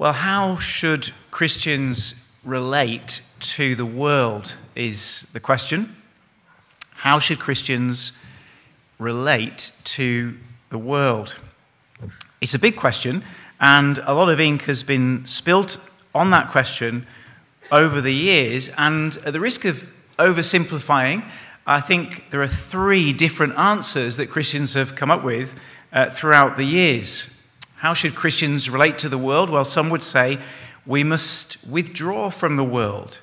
Well, how should Christians relate to the world? Is the question. How should Christians relate to the world? It's a big question, and a lot of ink has been spilt on that question over the years. And at the risk of oversimplifying, I think there are three different answers that Christians have come up with uh, throughout the years. How should Christians relate to the world? Well, some would say we must withdraw from the world.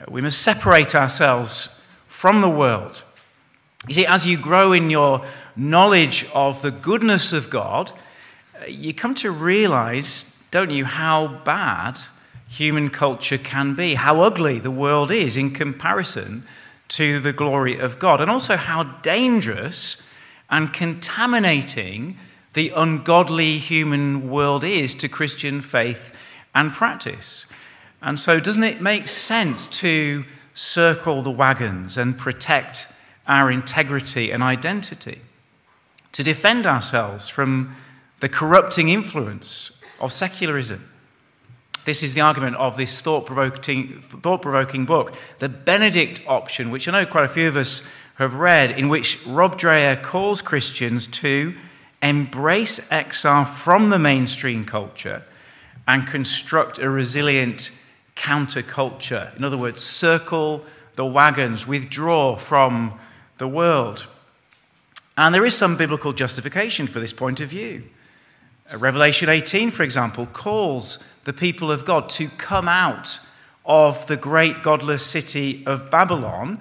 Uh, we must separate ourselves from the world. You see, as you grow in your knowledge of the goodness of God, uh, you come to realize, don't you, how bad human culture can be, how ugly the world is in comparison to the glory of God, and also how dangerous and contaminating the ungodly human world is to Christian faith and practice. And so, doesn't it make sense to circle the wagons and protect our integrity and identity? To defend ourselves from the corrupting influence of secularism? This is the argument of this thought provoking book, the Benedict option, which I know quite a few of us have read, in which Rod Dreher calls Christians to embrace exile from the mainstream culture and construct a resilient counterculture. In other words, circle the wagons, withdraw from the world. And there is some biblical justification for this point of view. Uh, Revelation 18, for example, calls the people of God to come out of the great godless city of Babylon,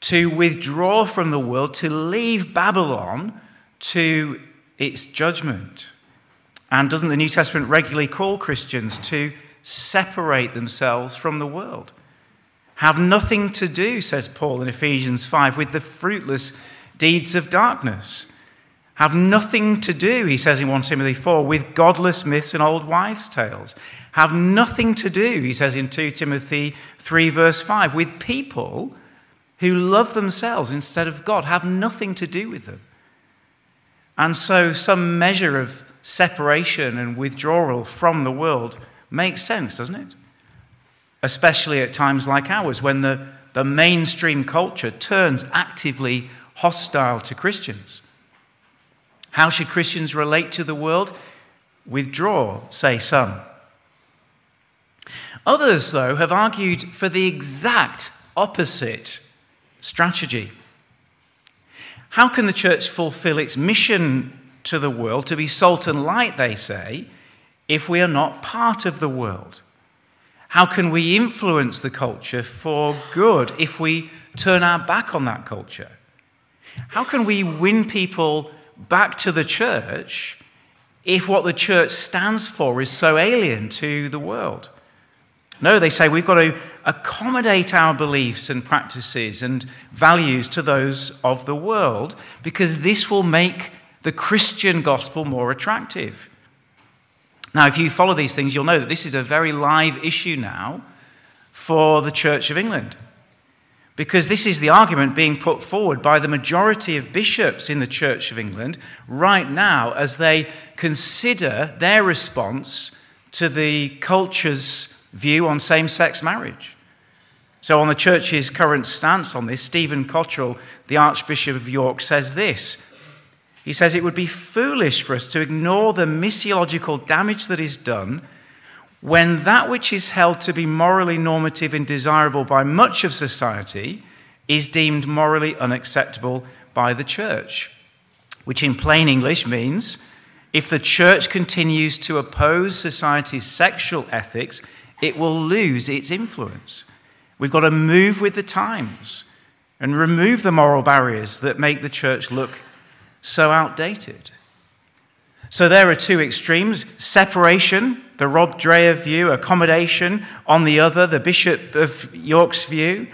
to withdraw from the world, to leave Babylon to its judgment. And doesn't the New Testament regularly call Christians to separate themselves from the world? Have nothing to do, says Paul in Ephesians 5, with the fruitless deeds of darkness. Have nothing to do, he says in 1 Timothy 4, with godless myths and old wives' tales. Have nothing to do, he says in 2 Timothy 3, verse 5, with people who love themselves instead of God. Have nothing to do with them. And so, some measure of separation and withdrawal from the world makes sense, doesn't it? Especially at times like ours, when the, the mainstream culture turns actively hostile to Christians. How should Christians relate to the world? Withdraw, say some. Others, though, have argued for the exact opposite strategy. How can the church fulfill its mission to the world to be salt and light, they say, if we are not part of the world? How can we influence the culture for good if we turn our back on that culture? How can we win people back to the church if what the church stands for is so alien to the world? No, they say we've got to accommodate our beliefs and practices and values to those of the world because this will make the Christian gospel more attractive. Now, if you follow these things, you'll know that this is a very live issue now for the Church of England. Because this is the argument being put forward by the majority of bishops in the Church of England right now as they consider their response to the culture's view on same sex marriage. So, on the church's current stance on this, Stephen Cottrell, the Archbishop of York, says this. He says it would be foolish for us to ignore the missiological damage that is done when that which is held to be morally normative and desirable by much of society is deemed morally unacceptable by the church. Which, in plain English, means if the church continues to oppose society's sexual ethics, it will lose its influence. We've got to move with the times and remove the moral barriers that make the church look so outdated. So there are two extremes separation, the Rod Dreher view, accommodation on the other, the Bishop of York's view.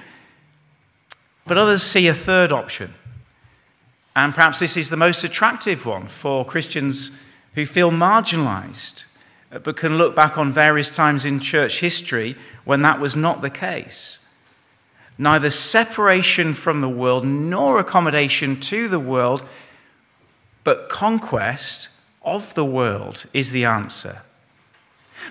But others see a third option. And perhaps this is the most attractive one for Christians who feel marginalized but can look back on various times in church history when that was not the case. Neither separation from the world nor accommodation to the world, but conquest of the world is the answer.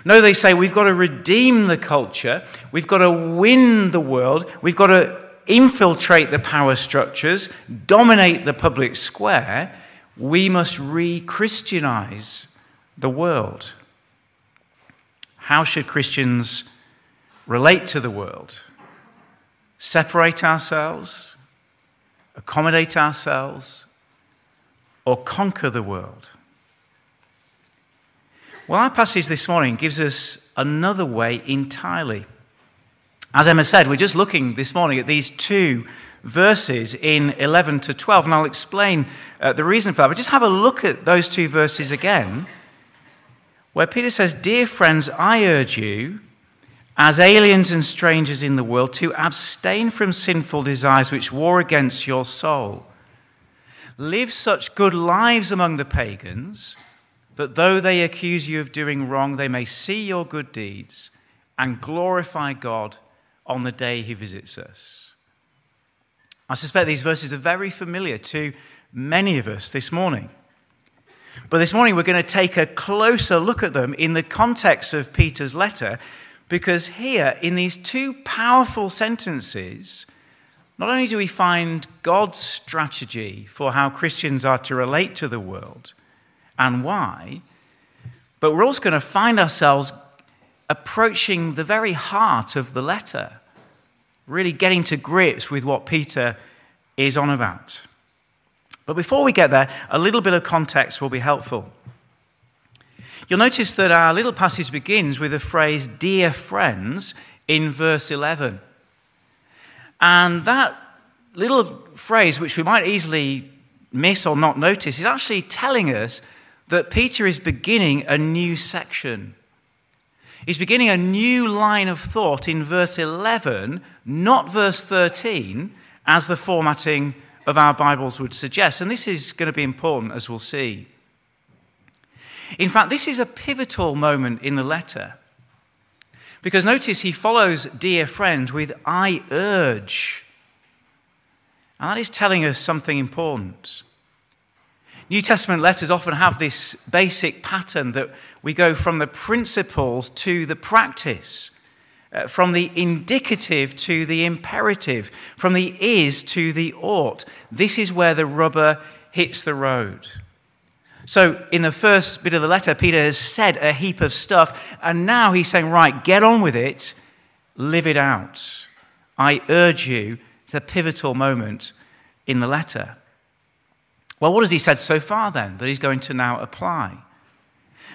No, they say we've got to redeem the culture, we've got to win the world, we've got to infiltrate the power structures, dominate the public square. We must re Christianize the world. How should Christians relate to the world? Separate ourselves? Accommodate ourselves? Or conquer the world? Well, our passage this morning gives us another way entirely. As Emma said, we're just looking this morning at these two verses in 11 to 12, and I'll explain uh, the reason for that. But just have a look at those two verses again, where Peter says, Dear friends, I urge you, as aliens and strangers in the world, to abstain from sinful desires which war against your soul. Live such good lives among the pagans that though they accuse you of doing wrong, they may see your good deeds and glorify God on the day he visits us. I suspect these verses are very familiar to many of us this morning. But this morning we're going to take a closer look at them in the context of Peter's letter because here, in these two powerful sentences, not only do we find God's strategy for how Christians are to relate to the world, and why, but we're also going to find ourselves approaching the very heart of the letter, really getting to grips with what Peter is on about. But before we get there, a little bit of context will be helpful. You'll notice that our little passage begins with the phrase, Dear friends, in verse 11. And that little phrase, which we might easily miss or not notice, is actually telling us that Peter is beginning a new section. He's beginning a new line of thought in verse 11, not verse 13, as the formatting of our Bibles would suggest. And this is going to be important, as we'll see. In fact, this is a pivotal moment in the letter. Because notice he follows, dear friend, with I urge. And that is telling us something important. New Testament letters often have this basic pattern that we go from the principles to the practice, uh, from the indicative to the imperative, from the is to the ought. This is where the rubber hits the road. So, in the first bit of the letter, Peter has said a heap of stuff, and now he's saying, right, get on with it, live it out. I urge you, it's a pivotal moment in the letter. Well, what has he said so far then that he's going to now apply?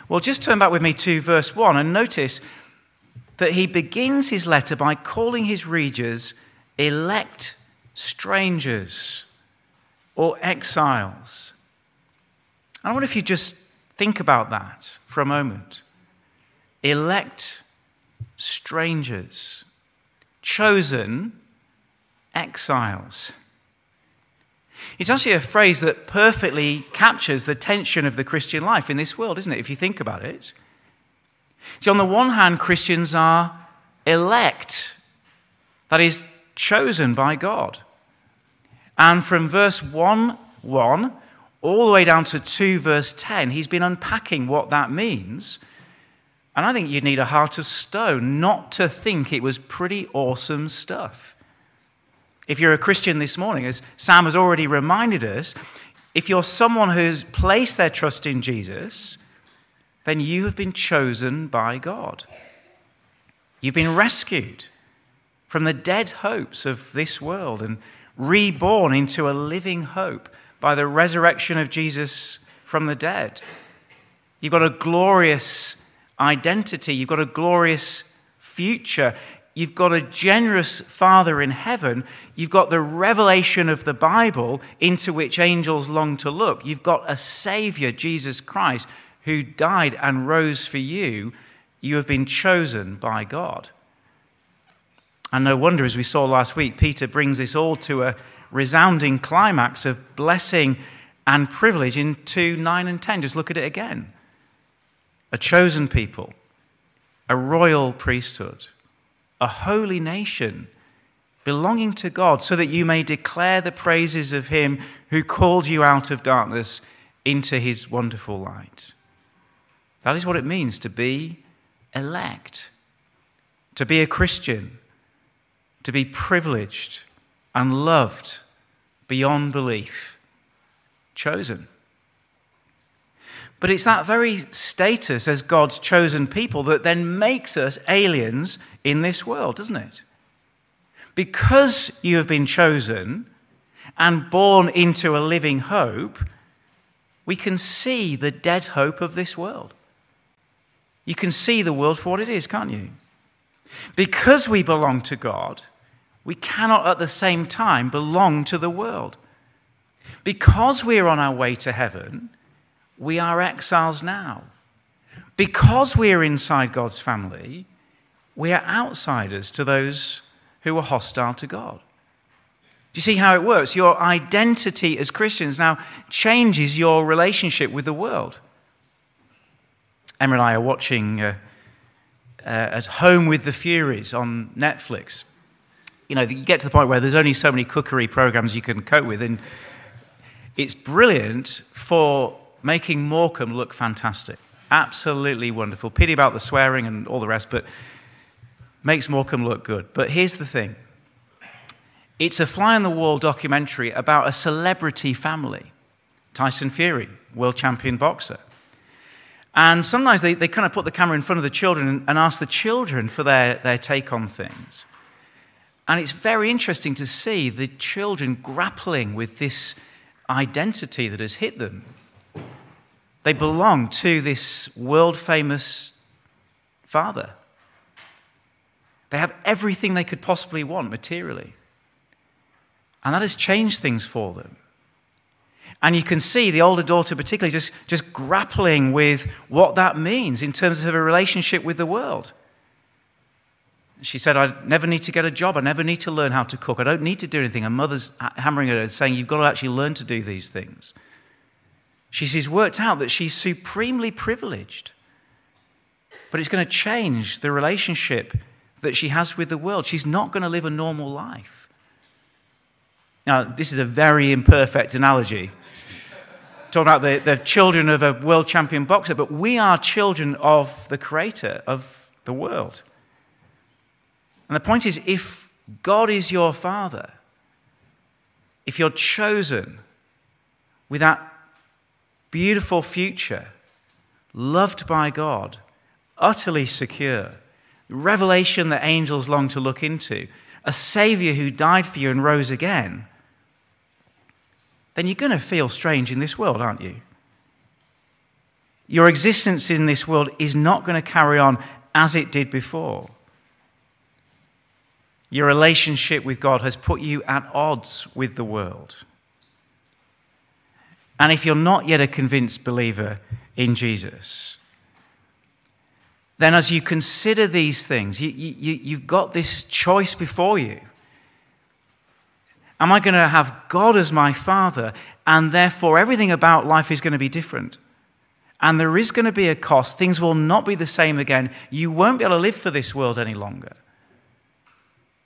Well, just turn back with me to verse 1 and notice that he begins his letter by calling his readers elect strangers or exiles. I wonder if you just think about that for a moment. Elect strangers, chosen exiles. It's actually a phrase that perfectly captures the tension of the Christian life in this world, isn't it, if you think about it? See, on the one hand, Christians are elect, that is, chosen by God. And from verse 1 1 all the way down to 2 verse 10, he's been unpacking what that means. And I think you'd need a heart of stone not to think it was pretty awesome stuff. If you're a Christian this morning, as Sam has already reminded us, if you're someone who's placed their trust in Jesus, then you have been chosen by God. You've been rescued from the dead hopes of this world and reborn into a living hope by the resurrection of Jesus from the dead. You've got a glorious identity, you've got a glorious future. You've got a generous Father in heaven. You've got the revelation of the Bible into which angels long to look. You've got a Savior, Jesus Christ, who died and rose for you. You have been chosen by God. And no wonder, as we saw last week, Peter brings this all to a resounding climax of blessing and privilege in 2 9 and 10. Just look at it again. A chosen people, a royal priesthood a holy nation belonging to God, so that you may declare the praises of him who called you out of darkness into his wonderful light. That is what it means to be elect. To be a Christian, to be privileged and loved beyond belief, chosen. But it's that very status as God's chosen people that then makes us aliens in this world, doesn't it? Because you have been chosen and born into a living hope, we can see the dead hope of this world. You can see the world for what it is, can't you? Because we belong to God, we cannot at the same time belong to the world. Because we are on our way to heaven, we are exiles now. Because we are inside God's family, we are outsiders to those who are hostile to God. Do you see how it works? Your identity as Christians now changes your relationship with the world. Emma and I are watching uh, uh, At Home with the Furies on Netflix. You know, you get to the point where there's only so many cookery programs you can cope with, and it's brilliant for making Morecambe look fantastic. Absolutely wonderful. Pity about the swearing and all the rest, but makes Morecambe look good. But here's the thing it's a fly on the wall documentary about a celebrity family Tyson Fury, world champion boxer. And sometimes they, they kind of put the camera in front of the children and ask the children for their, their take on things. And it's very interesting to see the children grappling with this identity that has hit them. They belong to this world famous father. They have everything they could possibly want materially. And that has changed things for them. And you can see the older daughter, particularly, just, just grappling with what that means in terms of her relationship with the world. She said, I never need to get a job. I never need to learn how to cook. I don't need to do anything. Her mother's hammering at her, saying, You've got to actually learn to do these things. She sees worked out that she's supremely privileged. But it's going to change the relationship that she has with the world. She's not going to live a normal life. Now, this is a very imperfect analogy. Talking about the, the children of a world champion boxer, but we are children of the creator of the world. And the point is if God is your father, if you're chosen with that beautiful future, loved by God, utterly secure, revelation that angels long to look into, a Savior who died for you and rose again, then you're going to feel strange in this world, aren't you? Your existence in this world is not going to carry on as it did before. Your relationship with God has put you at odds with the world. And if you're not yet a convinced believer in Jesus, then as you consider these things, you, you, you've got this choice before you. Am I going to have God as my Father, and therefore everything about life is going to be different? And there is going to be a cost. Things will not be the same again. You won't be able to live for this world any longer.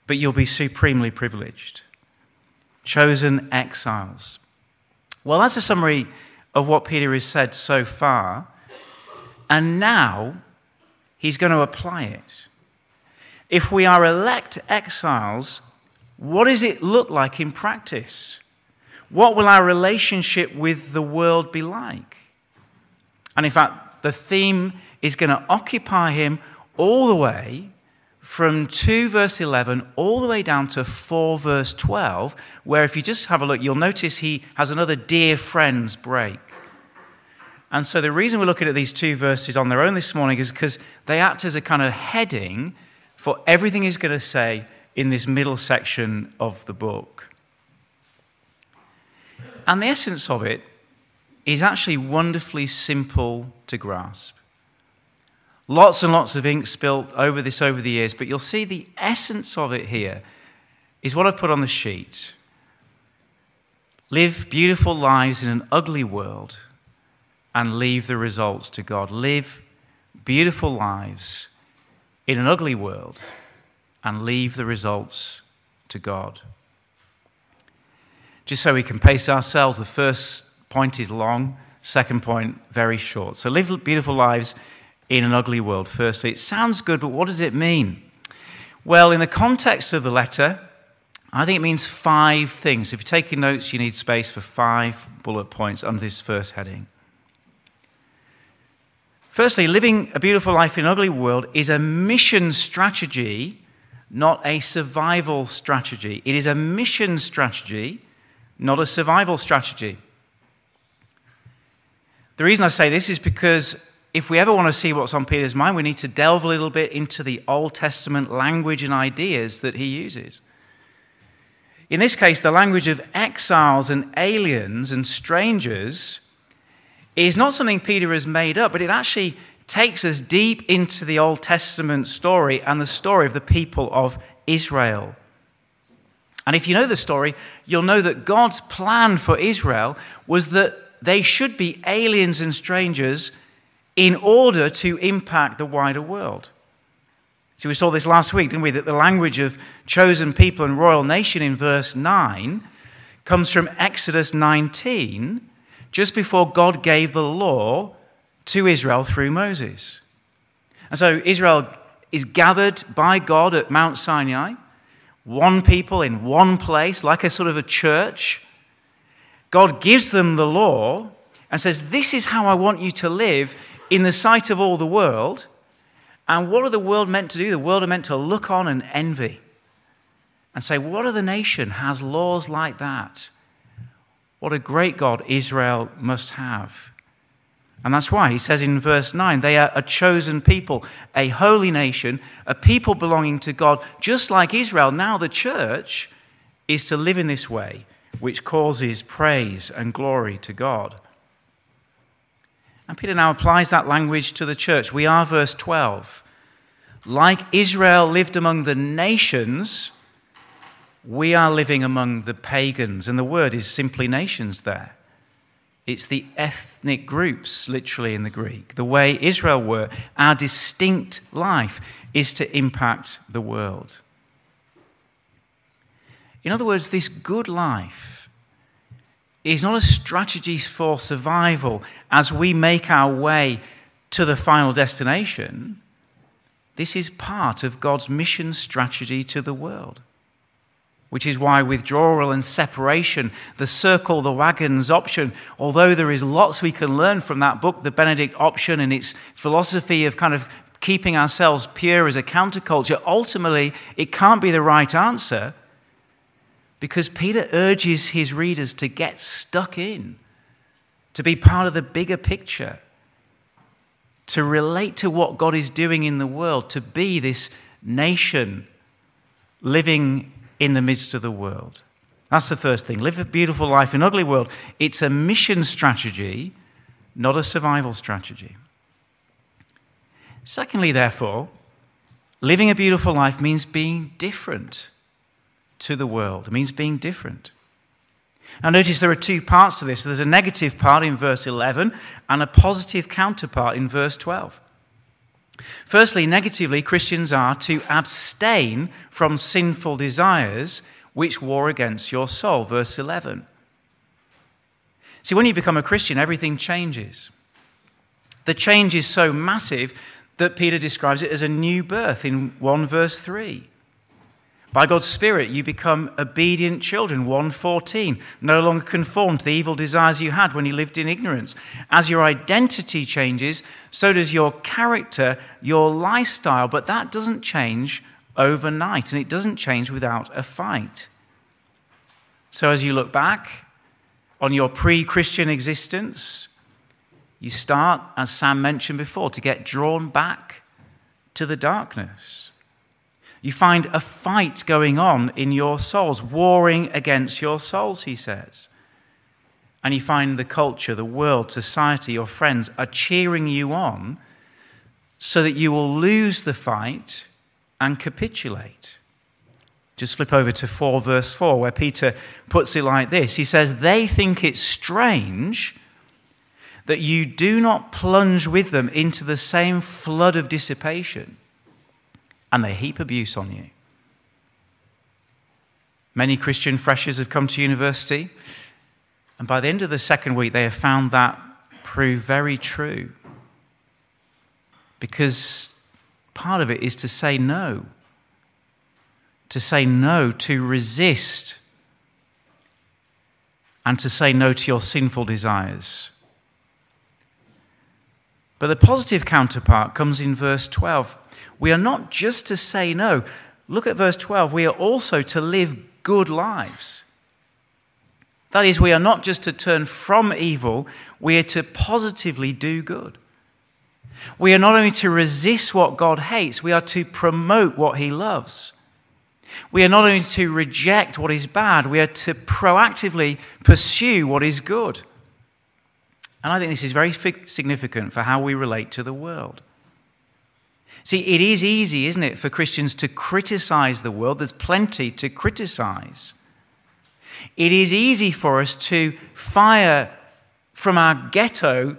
But you'll be supremely privileged. Chosen exiles. Well, that's a summary of what Peter has said so far. And now he's going to apply it. If we are elect exiles, what does it look like in practice? What will our relationship with the world be like? And in fact, the theme is going to occupy him all the way from 2 verse 11 all the way down to 4 verse 12, where if you just have a look, you'll notice he has another dear friends break. And so the reason we're looking at these two verses on their own this morning is because they act as a kind of heading for everything he's going to say in this middle section of the book. And the essence of it is actually wonderfully simple to grasp. Lots and lots of ink spilt over this over the years, but you'll see the essence of it here is what I've put on the sheet. Live beautiful lives in an ugly world and leave the results to God. Live beautiful lives in an ugly world and leave the results to God. Just so we can pace ourselves, the first point is long, second point, very short. So live beautiful lives in an ugly world, firstly. It sounds good, but what does it mean? Well, in the context of the letter, I think it means five things. If you're taking notes, you need space for five bullet points under this first heading. Firstly, living a beautiful life in an ugly world is a mission strategy, not a survival strategy. It is a mission strategy, not a survival strategy. The reason I say this is because if we ever want to see what's on Peter's mind, we need to delve a little bit into the Old Testament language and ideas that he uses. In this case, the language of exiles and aliens and strangers is not something Peter has made up, but it actually takes us deep into the Old Testament story and the story of the people of Israel. And if you know the story, you'll know that God's plan for Israel was that they should be aliens and strangers in order to impact the wider world. So we saw this last week, didn't we? That the language of chosen people and royal nation in verse 9 comes from Exodus 19, just before God gave the law to Israel through Moses. And so Israel is gathered by God at Mount Sinai, one people in one place, like a sort of a church. God gives them the law and says, This is how I want you to live in the sight of all the world. And what are the world meant to do? The world are meant to look on and envy and say, What other nation has laws like that? What a great God Israel must have. And that's why he says in verse 9, they are a chosen people, a holy nation, a people belonging to God, just like Israel. Now the church is to live in this way, which causes praise and glory to God. And Peter now applies that language to the church. We are verse 12. Like Israel lived among the nations, we are living among the pagans. And the word is simply nations there. It's the ethnic groups, literally in the Greek. The way Israel were, our distinct life is to impact the world. In other words, this good life is not a strategy for survival as we make our way to the final destination. This is part of God's mission strategy to the world. Which is why withdrawal and separation, the circle the wagons option, although there is lots we can learn from that book, The Benedict Option, and its philosophy of kind of keeping ourselves pure as a counterculture, ultimately it can't be the right answer because Peter urges his readers to get stuck in, to be part of the bigger picture, to relate to what God is doing in the world, to be this nation living in the midst of the world. That's the first thing. Live a beautiful life in an ugly world. It's a mission strategy, not a survival strategy. Secondly, therefore, living a beautiful life means being different to the world. It means being different. Now, notice there are two parts to this. There's a negative part in verse 11 and a positive counterpart in verse 12. Firstly, negatively, Christians are to abstain from sinful desires which war against your soul. Verse 11. See, when you become a Christian, everything changes. The change is so massive that Peter describes it as a new birth in 1 verse 3. By God's Spirit, you become obedient children. 114. No longer conformed to the evil desires you had when you lived in ignorance. As your identity changes, so does your character, your lifestyle. But that doesn't change overnight, and it doesn't change without a fight. So as you look back on your pre Christian existence, you start, as Sam mentioned before, to get drawn back to the darkness. You find a fight going on in your souls, warring against your souls, he says. And you find the culture, the world, society, your friends are cheering you on so that you will lose the fight and capitulate. Just flip over to 4, verse 4, where Peter puts it like this He says, They think it's strange that you do not plunge with them into the same flood of dissipation and they heap abuse on you. Many Christian freshers have come to university, and by the end of the second week, they have found that prove very true. because part of it is to say no. To say no, to resist, and to say no to your sinful desires. But the positive counterpart comes in verse 12. We are not just to say no. Look at verse 12. We are also to live good lives. That is, we are not just to turn from evil, we are to positively do good. We are not only to resist what God hates, we are to promote what He loves. We are not only to reject what is bad, we are to proactively pursue what is good. And I think this is very significant for how we relate to the world. See, it is easy, isn't it, for Christians to criticize the world. There's plenty to criticize. It is easy for us to fire from our ghetto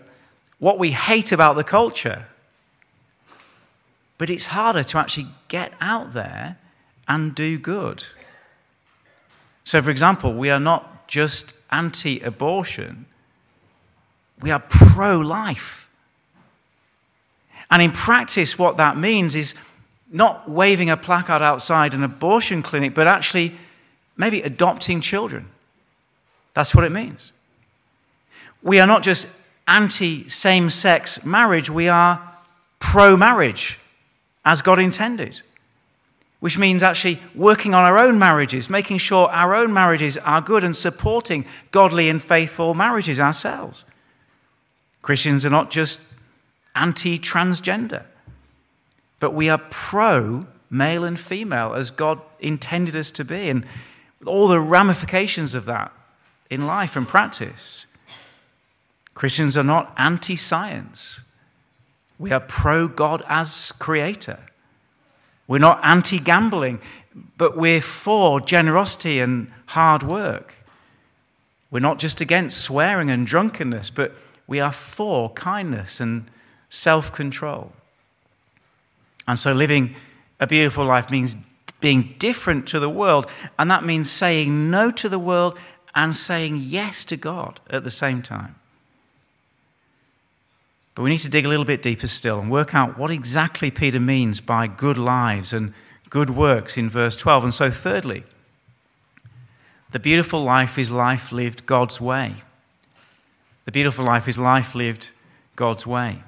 what we hate about the culture. But it's harder to actually get out there and do good. So, for example, we are not just anti abortion, we are pro life. And in practice, what that means is not waving a placard outside an abortion clinic, but actually maybe adopting children. That's what it means. We are not just anti same sex marriage, we are pro marriage, as God intended. Which means actually working on our own marriages, making sure our own marriages are good and supporting godly and faithful marriages ourselves. Christians are not just anti transgender, but we are pro male and female as God intended us to be, and all the ramifications of that in life and practice. Christians are not anti science. We are pro God as creator. We're not anti gambling, but we're for generosity and hard work. We're not just against swearing and drunkenness, but we are for kindness and self control. And so living a beautiful life means being different to the world, and that means saying no to the world and saying yes to God at the same time. But we need to dig a little bit deeper still and work out what exactly Peter means by good lives and good works in verse 12. And so, thirdly, the beautiful life is life lived God's way. The beautiful life is life lived God's way.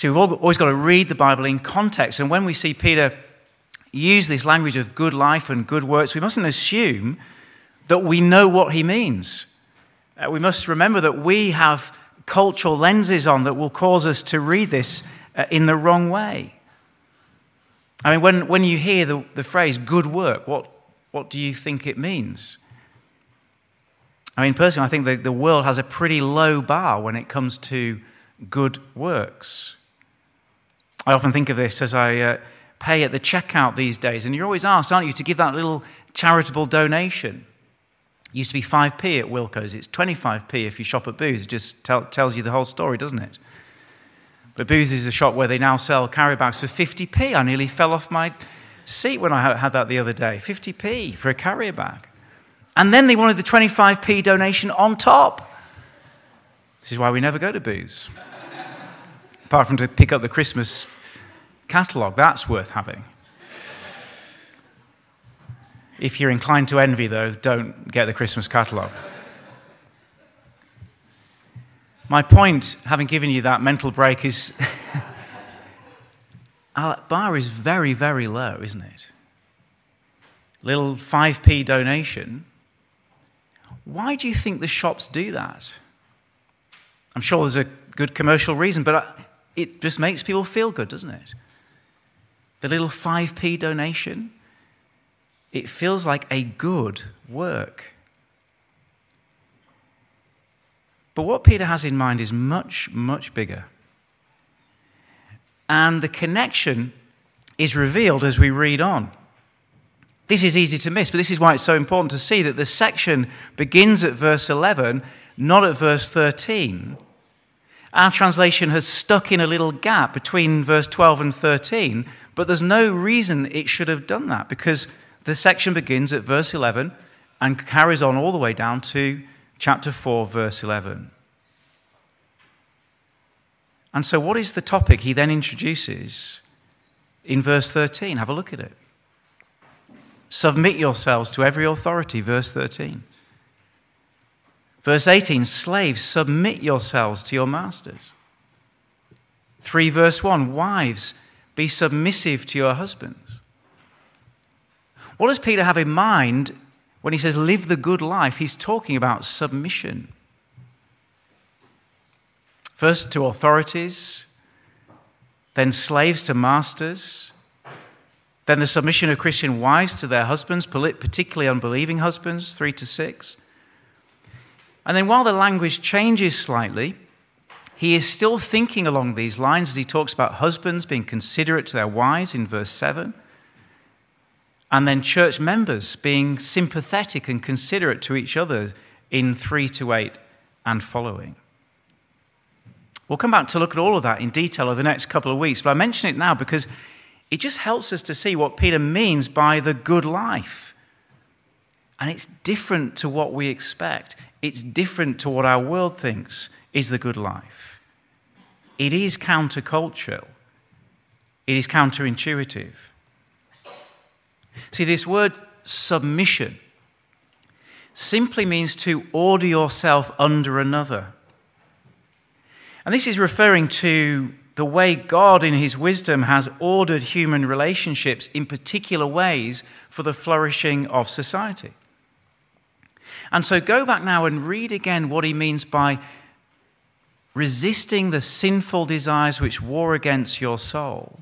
See, we've always got to read the Bible in context. And when we see Peter use this language of good life and good works, we mustn't assume that we know what he means. Uh, we must remember that we have cultural lenses on that will cause us to read this uh, in the wrong way. I mean, when, when you hear the, the phrase good work, what, what do you think it means? I mean, personally, I think the, the world has a pretty low bar when it comes to good works. I often think of this as I uh, pay at the checkout these days, and you're always asked, aren't you, to give that little charitable donation. It used to be 5p at Wilko's, it's 25p if you shop at Booths. It just tell, tells you the whole story, doesn't it? But Booths is a shop where they now sell carry bags for 50p. I nearly fell off my seat when I had that the other day. 50p for a carrier bag. And then they wanted the 25p donation on top. This is why we never go to Booths. Apart from to pick up the Christmas catalogue, that's worth having. If you're inclined to envy, though, don't get the Christmas catalogue. My point, having given you that mental break, is our bar is very, very low, isn't it? Little 5p donation why do you think the shops do that? I'm sure there's a good commercial reason, but it just makes people feel good, doesn't it? The little 5p donation, it feels like a good work. But what Peter has in mind is much, much bigger. And the connection is revealed as we read on. This is easy to miss, but this is why it's so important to see that the section begins at verse 11, not at verse 13. Our translation has stuck in a little gap between verse 12 and 13, but there's no reason it should have done that because the section begins at verse 11 and carries on all the way down to chapter 4, verse 11. And so, what is the topic he then introduces in verse 13? Have a look at it. Submit yourselves to every authority, verse 13. Verse 18 Slaves, submit yourselves to your masters. 3 verse 1 Wives, be submissive to your husbands. What does Peter have in mind when he says live the good life? He's talking about submission. First to authorities, then slaves to masters, then the submission of Christian wives to their husbands, particularly unbelieving husbands, 3 to 6. And then while the language changes slightly, he is still thinking along these lines as he talks about husbands being considerate to their wives in verse 7, and then church members being sympathetic and considerate to each other in 3 to 8 and following. We'll come back to look at all of that in detail over the next couple of weeks, but I mention it now because it just helps us to see what Peter means by the good life. And it's different to what we expect, it's different to what our world thinks is the good life. It is countercultural, it is counterintuitive. See, this word submission simply means to order yourself under another. And this is referring to the way God, in His wisdom, has ordered human relationships in particular ways for the flourishing of society. And so go back now and read again what He means by resisting the sinful desires which war against your soul.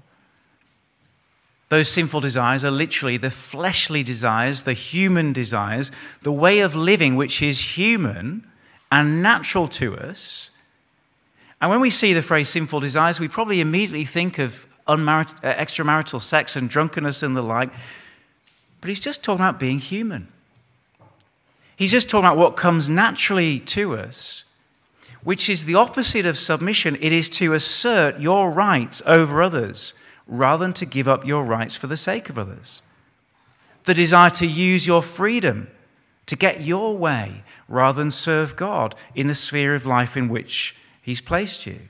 Those sinful desires are literally the fleshly desires, the human desires, the way of living which is human and natural to us. And when we see the phrase sinful desires, we probably immediately think of uh, extramarital sex and drunkenness and the like. But he's just talking about being human. He's just talking about what comes naturally to us which is the opposite of submission. It is to assert your rights over others rather than to give up your rights for the sake of others. The desire to use your freedom to get your way rather than serve God in the sphere of life in which He's placed you.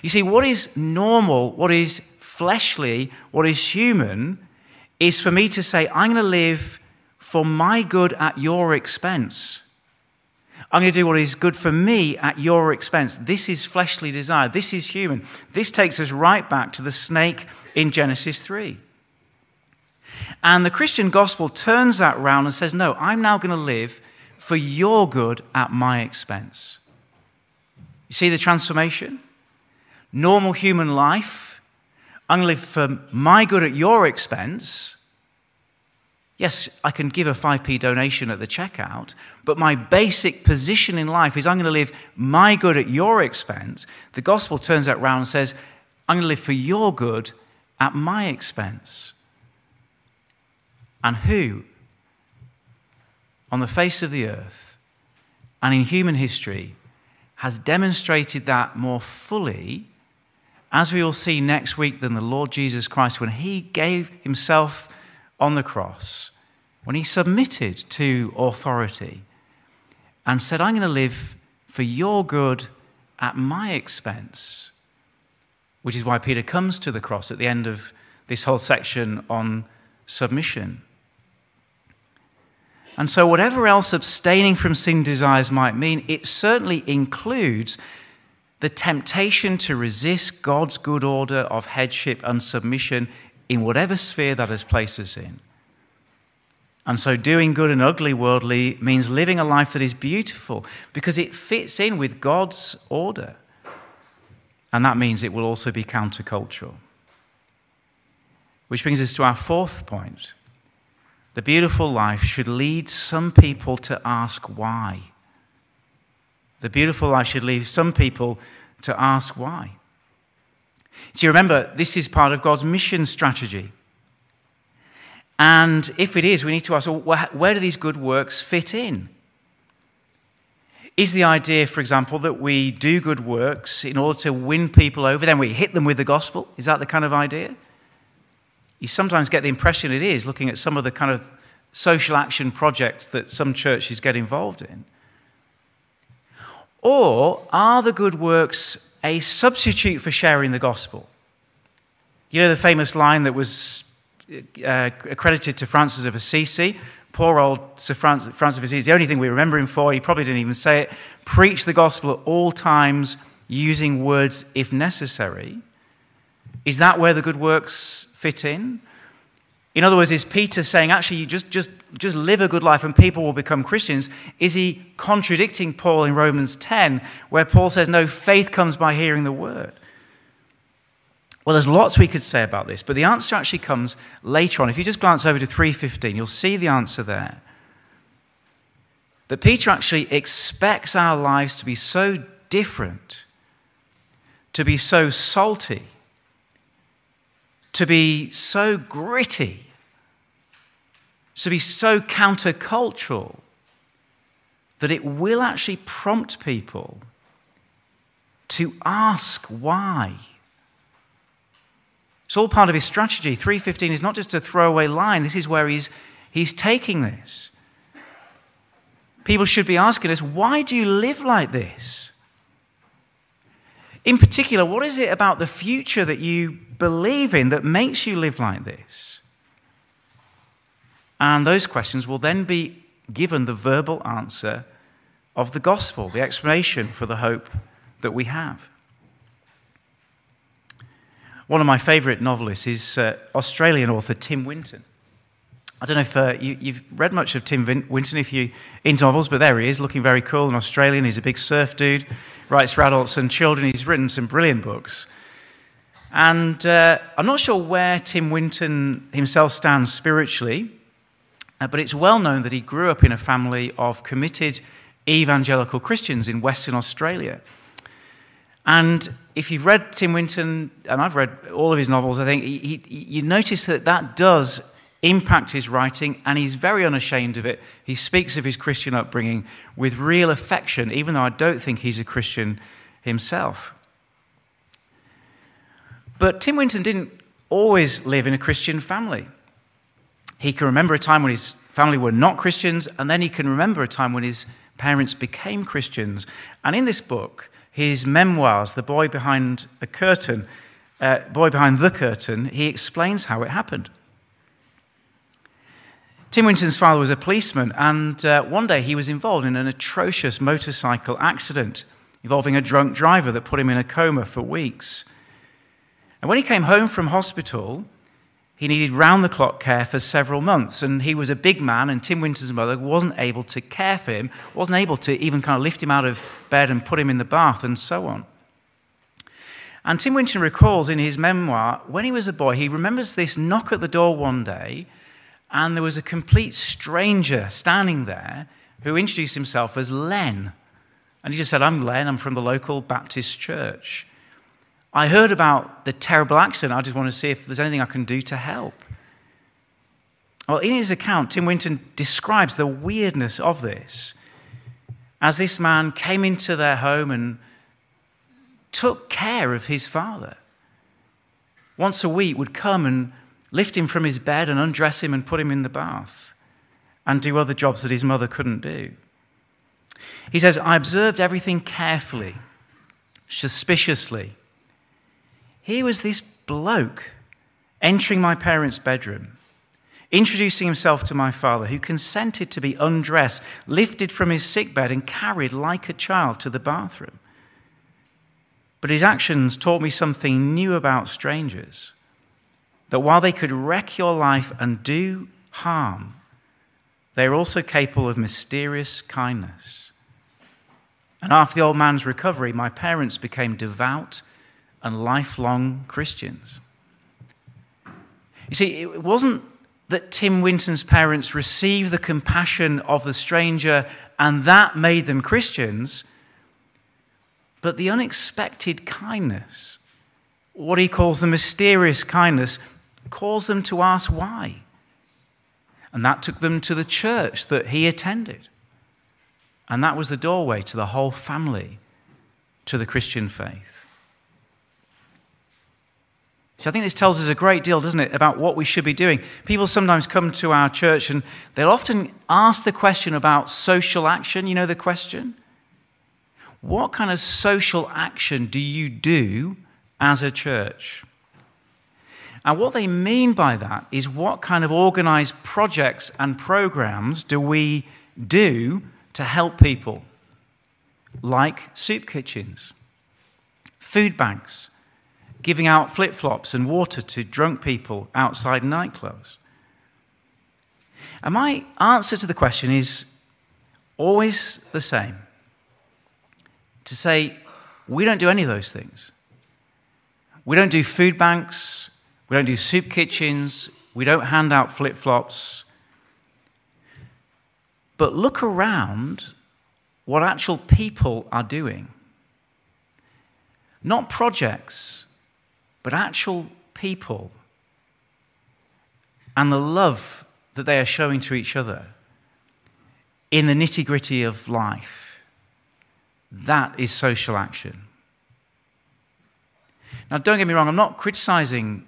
You see, what is normal, what is fleshly, what is human, is for me to say, I'm going to live for my good at your expense. I'm going to do what is good for me at your expense. This is fleshly desire. This is human. This takes us right back to the snake in Genesis 3. And the Christian gospel turns that round and says, No, I'm now going to live for your good at my expense. You see the transformation? Normal human life. I'm going to live for my good at your expense. Yes, I can give a 5p donation at the checkout, but my basic position in life is I'm going to live my good at your expense. The gospel turns that round and says, I'm going to live for your good at my expense. And who, on the face of the earth and in human history, has demonstrated that more fully, as we will see next week, than the Lord Jesus Christ when he gave himself on the cross, when he submitted to authority and said, I'm going to live for your good at my expense, which is why Peter comes to the cross at the end of this whole section on submission. And so, whatever else abstaining from sin desires might mean, it certainly includes the temptation to resist God's good order of headship and submission in whatever sphere that has placed us in. And so, doing good and ugly worldly means living a life that is beautiful because it fits in with God's order. And that means it will also be countercultural. Which brings us to our fourth point. The beautiful life should lead some people to ask why. The beautiful life should lead some people to ask why. So you remember, this is part of God's mission strategy. And if it is, we need to ask well, where do these good works fit in? Is the idea, for example, that we do good works in order to win people over, then we hit them with the gospel? Is that the kind of idea? You sometimes get the impression it is, looking at some of the kind of social action projects that some churches get involved in. Or are the good works a substitute for sharing the gospel? You know the famous line that was uh, accredited to Francis of Assisi? Poor old Sir Francis, Francis of Assisi, the only thing we remember him for, he probably didn't even say it preach the gospel at all times, using words if necessary. Is that where the good works fit in? In other words, is Peter saying, actually, you just, just, just live a good life and people will become Christians? Is he contradicting Paul in Romans 10, where Paul says, no, faith comes by hearing the word? Well, there's lots we could say about this, but the answer actually comes later on. If you just glance over to 315, you'll see the answer there. That Peter actually expects our lives to be so different, to be so salty, to be so gritty, to be so countercultural, that it will actually prompt people to ask why. It's all part of his strategy. 315 is not just a throwaway line, this is where he's, he's taking this. People should be asking us, why do you live like this? In particular, what is it about the future that you believe in that makes you live like this? And those questions will then be given the verbal answer of the gospel, the explanation for the hope that we have. One of my favorite novelists is uh, Australian author Tim Winton. I don't know if uh, you, have read much of Tim Winton if you're into novels, but there he is, looking very cool and Australian. He's a big surf dude, writes for adults and children. He's written some brilliant books. And uh, I'm not sure where Tim Winton himself stands spiritually, uh, but it's well known that he grew up in a family of committed evangelical Christians in Western Australia. And if you've read Tim Winton, and I've read all of his novels, I think he, he, you notice that that does impact his writing, and he's very unashamed of it. He speaks of his Christian upbringing with real affection, even though I don't think he's a Christian himself. But Tim Winton didn't always live in a Christian family. He can remember a time when his family were not Christians, and then he can remember a time when his parents became Christians. And in this book, his memoirs, The Boy Behind the Curtain, uh, Boy Behind the Curtain, he explains how it happened. Tim Winton's father was a policeman, and uh, one day he was involved in an atrocious motorcycle accident involving a drunk driver that put him in a coma for weeks. And when he came home from hospital, he needed round the clock care for several months. And he was a big man, and Tim Winton's mother wasn't able to care for him, wasn't able to even kind of lift him out of bed and put him in the bath, and so on. And Tim Winton recalls in his memoir, when he was a boy, he remembers this knock at the door one day and there was a complete stranger standing there who introduced himself as Len. And he just said, I'm Len, I'm from the local Baptist church. I heard about the terrible accident. I just want to see if there's anything I can do to help. Well, in his account, Tim Winton describes the weirdness of this as this man came into their home and took care of his father. Once a week would come and lift him from his bed and undress him and put him in the bath and do other jobs that his mother couldn't do. He says, I observed everything carefully, suspiciously. Here was this bloke entering my parents' bedroom, introducing himself to my father, who consented to be undressed, lifted from his sickbed, and carried like a child to the bathroom. But his actions taught me something new about strangers that while they could wreck your life and do harm, they are also capable of mysterious kindness. And after the old man's recovery, my parents became devout and lifelong Christians. You see, it wasn't that Tim Winton's parents received the compassion of the stranger and that made them Christians, but the unexpected kindness, what he calls the mysterious kindness, caused them to ask why. And that took them to the church that he attended. And that was the doorway to the whole family to the Christian faith. I think this tells us a great deal, doesn't it, about what we should be doing. People sometimes come to our church and they'll often ask the question about social action. You know the question? what kind of social action do you do as a church? And what they mean by that is what kind of organized projects and programs do we do to help people, like soup kitchens, food banks, giving out flip flops and water to drunk people outside nightclubs. And my answer to the question is always the same to say, we don't do any of those things. We don't do food banks, we don't do soup kitchens, we don't hand out flip flops. But look around what actual people are doing. Not projects, but actual people. And the love that they are showing to each other in the nitty gritty of life. That is social action. Now, don't get me wrong, I'm not criticizing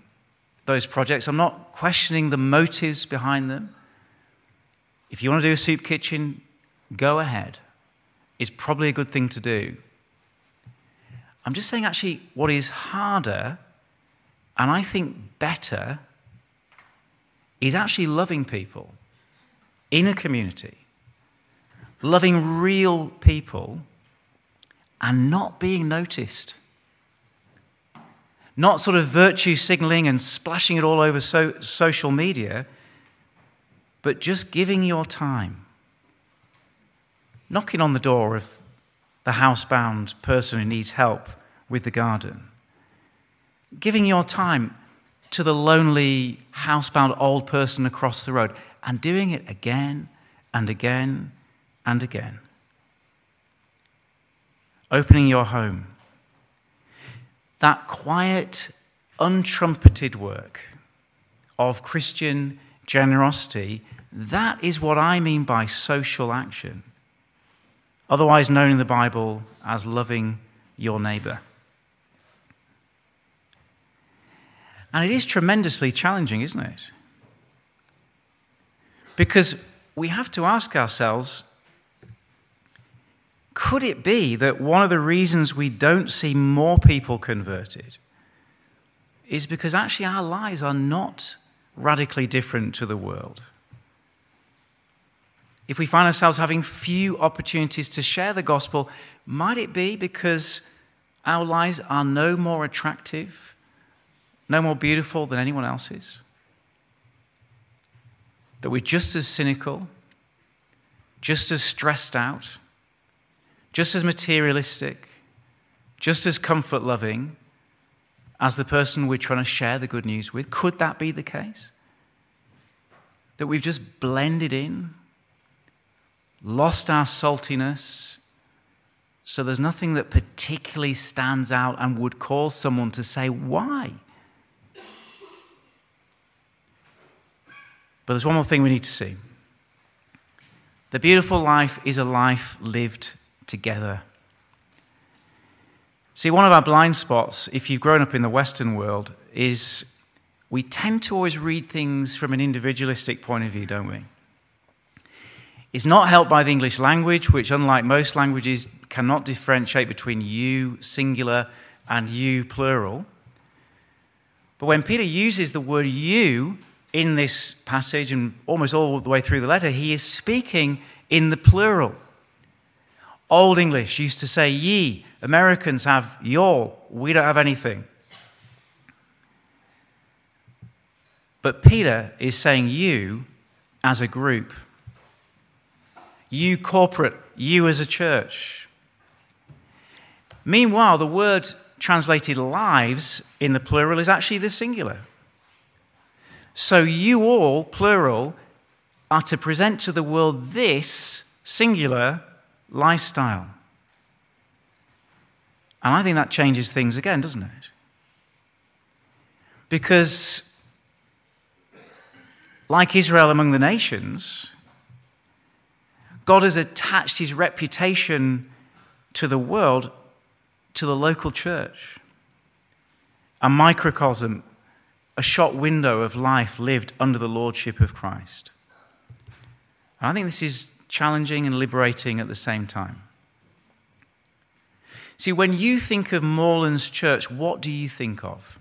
those projects, I'm not questioning the motives behind them. If you want to do a soup kitchen, go ahead. It's probably a good thing to do. I'm just saying, actually, what is harder and I think better is actually loving people in a community, loving real people, and not being noticed. Not sort of virtue signaling and splashing it all over so, social media, but just giving your time. Knocking on the door of the housebound person who needs help with the garden giving your time to the lonely, housebound old person across the road and doing it again and again and again. Opening your home. That quiet, untrumpeted work of Christian generosity, that is what I mean by social action, otherwise known in the Bible as loving your neighbor. And it is tremendously challenging, isn't it? Because we have to ask ourselves could it be that one of the reasons we don't see more people converted is because actually our lives are not radically different to the world? If we find ourselves having few opportunities to share the gospel, might it be because our lives are no more attractive no more beautiful than anyone else's? That we're just as cynical, just as stressed out, just as materialistic, just as comfort loving as the person we're trying to share the good news with? Could that be the case? That we've just blended in, lost our saltiness, so there's nothing that particularly stands out and would cause someone to say, Why? But there's one more thing we need to see. The beautiful life is a life lived together. See, one of our blind spots, if you've grown up in the Western world, is we tend to always read things from an individualistic point of view, don't we? It's not helped by the English language, which, unlike most languages, cannot differentiate between you, singular, and you, plural. But when Peter uses the word you, in this passage and almost all the way through the letter, he is speaking in the plural. Old English used to say ye, Americans have y'all, we don't have anything. But Peter is saying you as a group, you corporate, you as a church. Meanwhile, the word translated lives in the plural is actually the singular. So you all, plural, are to present to the world this singular lifestyle. And I think that changes things again, doesn't it? Because, like Israel among the nations, God has attached his reputation to the world, to the local church, a microcosm a shot window of life lived under the lordship of Christ. And I think this is challenging and liberating at the same time. See, when you think of Moorlands Church, what do you think of?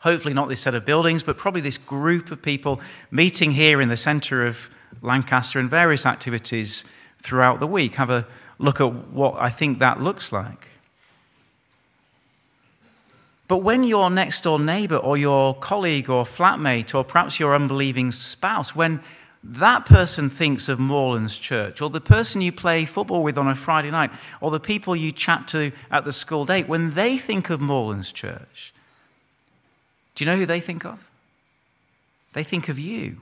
Hopefully, not this set of buildings, but probably this group of people meeting here in the centre of Lancaster and various activities throughout the week. Have a look at what I think that looks like. But when your next door neighbor or your colleague or flatmate or perhaps your unbelieving spouse, when that person thinks of Moorlands Church, or the person you play football with on a Friday night, or the people you chat to at the school date, when they think of Moorlands Church, do you know who they think of? They think of you.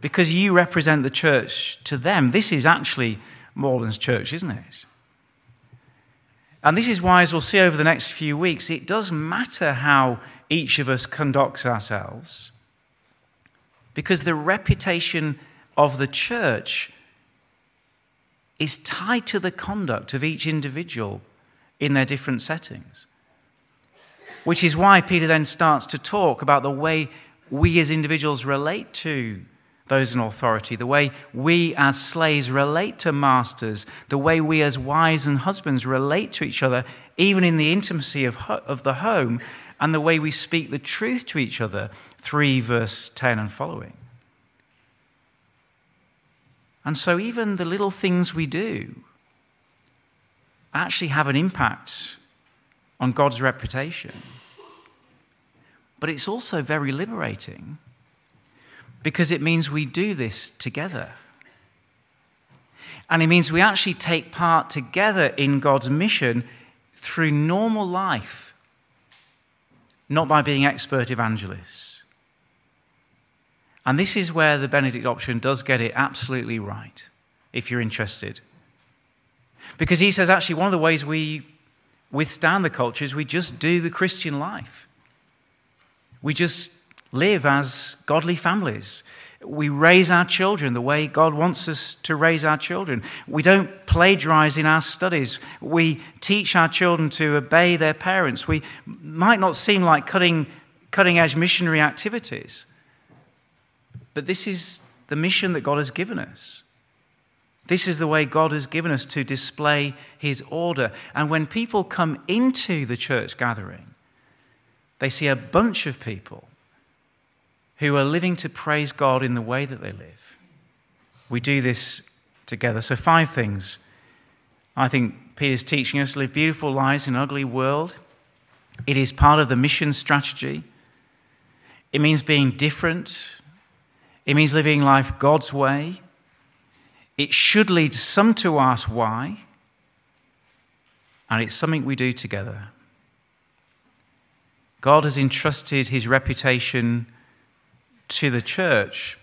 Because you represent the church to them. This is actually Moorlands Church, isn't it? And this is why, as we'll see over the next few weeks, it does matter how each of us conducts ourselves. Because the reputation of the church is tied to the conduct of each individual in their different settings. Which is why Peter then starts to talk about the way we as individuals relate to those in authority, the way we as slaves relate to masters, the way we as wives and husbands relate to each other, even in the intimacy of, of the home, and the way we speak the truth to each other. 3 verse 10 and following. And so, even the little things we do actually have an impact on God's reputation. But it's also very liberating because it means we do this together. And it means we actually take part together in God's mission through normal life, not by being expert evangelists. And this is where the Benedict option does get it absolutely right, if you're interested. Because he says actually one of the ways we withstand the culture is we just do the Christian life. We just live as godly families. We raise our children the way God wants us to raise our children. We don't plagiarize in our studies. We teach our children to obey their parents. We might not seem like cutting, cutting edge missionary activities, but this is the mission that God has given us. This is the way God has given us to display His order. And when people come into the church gathering, they see a bunch of people who are living to praise God in the way that they live. We do this together. So, five things I think Peter's teaching us live beautiful lives in an ugly world. It is part of the mission strategy. It means being different. It means living life God's way. It should lead some to ask why. And it's something we do together. God has entrusted his reputation to the church.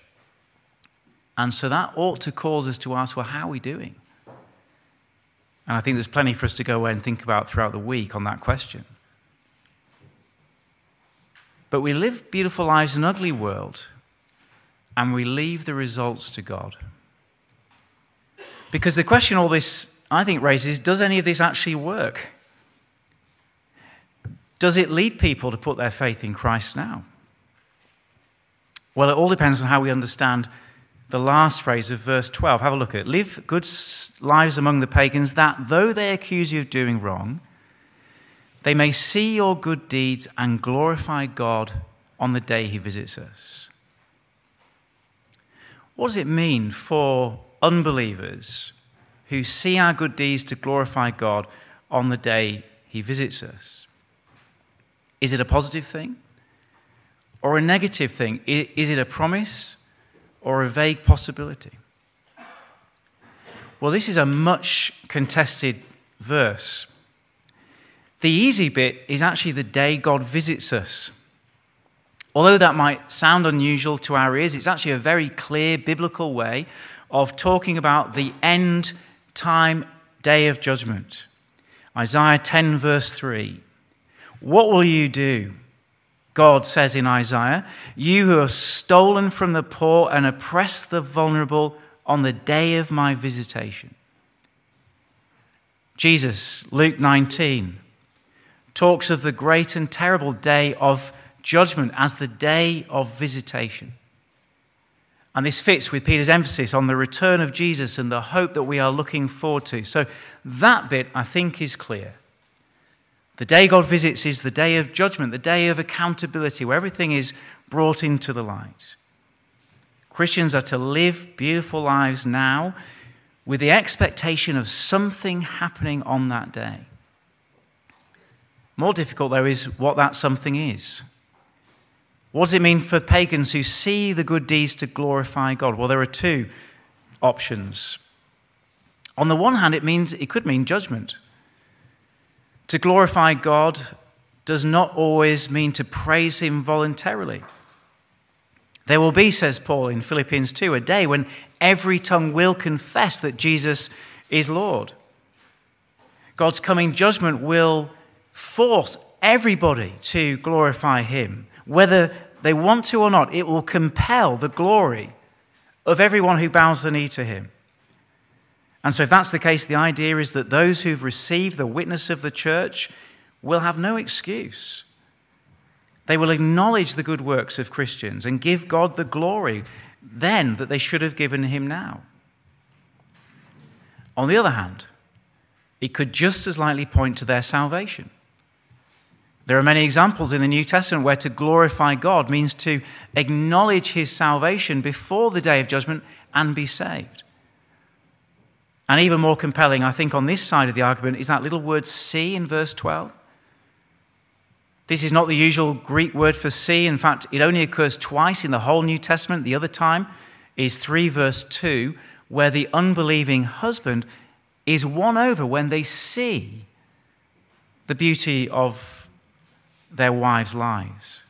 And so that ought to cause us to ask, well, how are we doing? And I think there's plenty for us to go away and think about throughout the week on that question. But we live beautiful lives in an ugly world, and we leave the results to God. Because the question all this, I think, raises does any of this actually work? Does it lead people to put their faith in Christ now? Well, it all depends on how we understand the last phrase of verse 12. Have a look at it. Live good lives among the pagans, that though they accuse you of doing wrong, they may see your good deeds and glorify God on the day he visits us. What does it mean for unbelievers who see our good deeds to glorify God on the day he visits us? Is it a positive thing? Or a negative thing? Is it a promise or a vague possibility? Well, this is a much contested verse. The easy bit is actually the day God visits us. Although that might sound unusual to our ears, it's actually a very clear biblical way of talking about the end time day of judgment. Isaiah 10, verse 3. What will you do? God says in Isaiah, You who have stolen from the poor and oppressed the vulnerable on the day of my visitation. Jesus, Luke 19, talks of the great and terrible day of judgment as the day of visitation. And this fits with Peter's emphasis on the return of Jesus and the hope that we are looking forward to. So that bit, I think, is clear. The day God visits is the day of judgment, the day of accountability, where everything is brought into the light. Christians are to live beautiful lives now with the expectation of something happening on that day. More difficult, though, is what that something is. What does it mean for pagans who see the good deeds to glorify God? Well, there are two options. On the one hand, it means it could mean judgment. To glorify God does not always mean to praise Him voluntarily. There will be, says Paul in Philippians 2, a day when every tongue will confess that Jesus is Lord. God's coming judgment will force everybody to glorify Him. Whether they want to or not, it will compel the glory of everyone who bows the knee to Him. And so, if that's the case, the idea is that those who've received the witness of the church will have no excuse. They will acknowledge the good works of Christians and give God the glory then that they should have given him now. On the other hand, it could just as likely point to their salvation. There are many examples in the New Testament where to glorify God means to acknowledge his salvation before the day of judgment and be saved. And even more compelling, I think, on this side of the argument is that little word see in verse 12. This is not the usual Greek word for see. In fact, it only occurs twice in the whole New Testament. The other time is 3 verse 2, where the unbelieving husband is won over when they see the beauty of their wives' lives.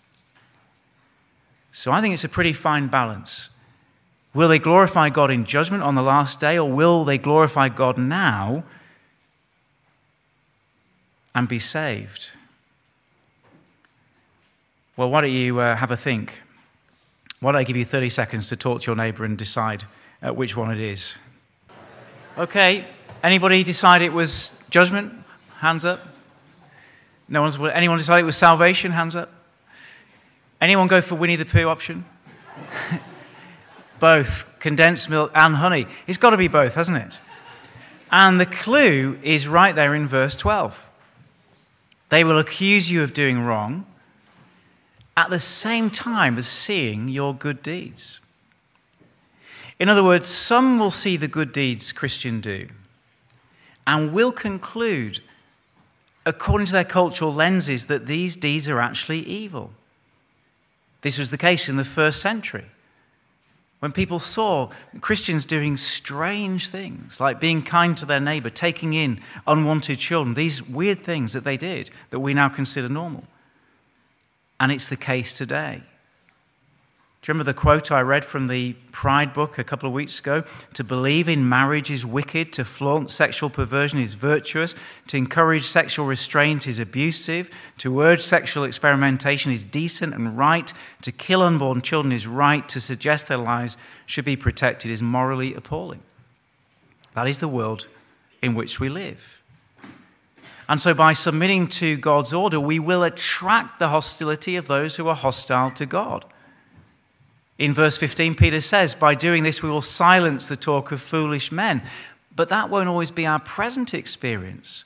So I think it's a pretty fine balance. Will they glorify God in judgment on the last day, or will they glorify God now and be saved? Well, why don't you uh, have a think? Why don't I give you 30 seconds to talk to your neighbour and decide uh, which one it is? Okay, anybody decide it was judgment? Hands up. No one's. Anyone decide it was salvation? Hands up. Anyone go for Winnie the Pooh option? both condensed milk and honey. It's got to be both, hasn't it? And the clue is right there in verse 12. They will accuse you of doing wrong at the same time as seeing your good deeds. In other words, some will see the good deeds Christian do and will conclude, according to their cultural lenses, that these deeds are actually evil. This was the case in the first century. When people saw Christians doing strange things, like being kind to their neighbor, taking in unwanted children, these weird things that they did that we now consider normal. And it's the case today. Do you remember the quote I read from the Pride book a couple of weeks ago? To believe in marriage is wicked, to flaunt sexual perversion is virtuous, to encourage sexual restraint is abusive, to urge sexual experimentation is decent and right, to kill unborn children is right, to suggest their lives should be protected is morally appalling. That is the world in which we live. And so, by submitting to God's order, we will attract the hostility of those who are hostile to God. In verse 15, Peter says, By doing this, we will silence the talk of foolish men. But that won't always be our present experience.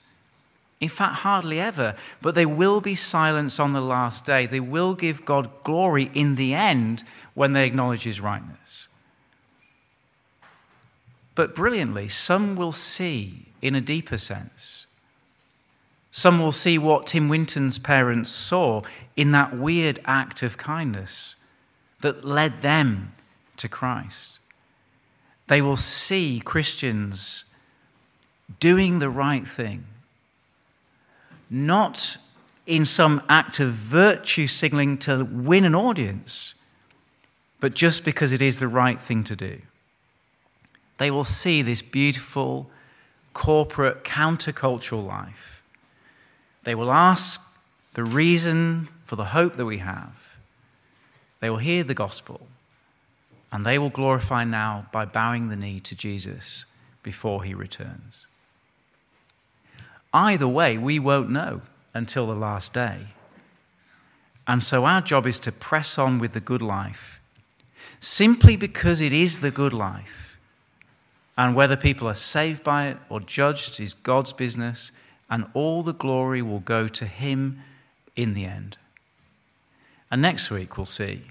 In fact, hardly ever. But they will be silenced on the last day. They will give God glory in the end when they acknowledge his rightness. But brilliantly, some will see in a deeper sense some will see what Tim Winton's parents saw in that weird act of kindness that led them to Christ. They will see Christians doing the right thing, not in some act of virtue signaling to win an audience, but just because it is the right thing to do. They will see this beautiful, corporate, countercultural life they will ask the reason for the hope that we have. They will hear the gospel, and they will glorify now by bowing the knee to Jesus before he returns. Either way, we won't know until the last day. And so our job is to press on with the good life, simply because it is the good life. And whether people are saved by it or judged is God's business, and all the glory will go to Him in the end. And next week we'll see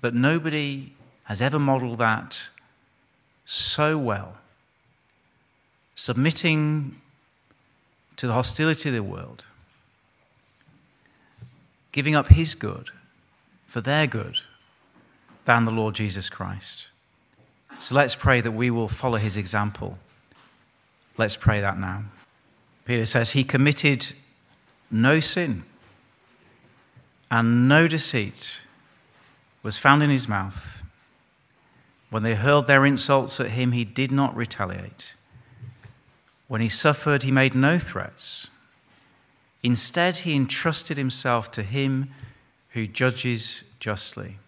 that nobody has ever modeled that so well. Submitting to the hostility of the world, giving up his good for their good than the Lord Jesus Christ. So let's pray that we will follow his example. Let's pray that now. Peter says, He committed no sin, and no deceit was found in his mouth. When they hurled their insults at him, he did not retaliate. When he suffered, he made no threats. Instead, he entrusted himself to him who judges justly.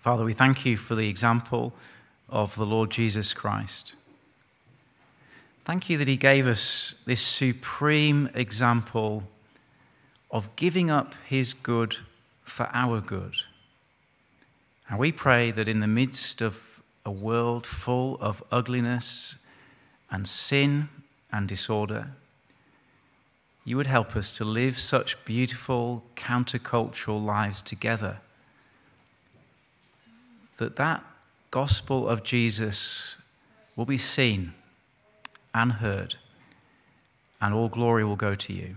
Father, we thank you for the example of the Lord Jesus Christ. Thank you that he gave us this supreme example of giving up his good for our good. And we pray that in the midst of a world full of ugliness and sin and disorder, you would help us to live such beautiful countercultural lives together that that gospel of Jesus will be seen and heard and all glory will go to you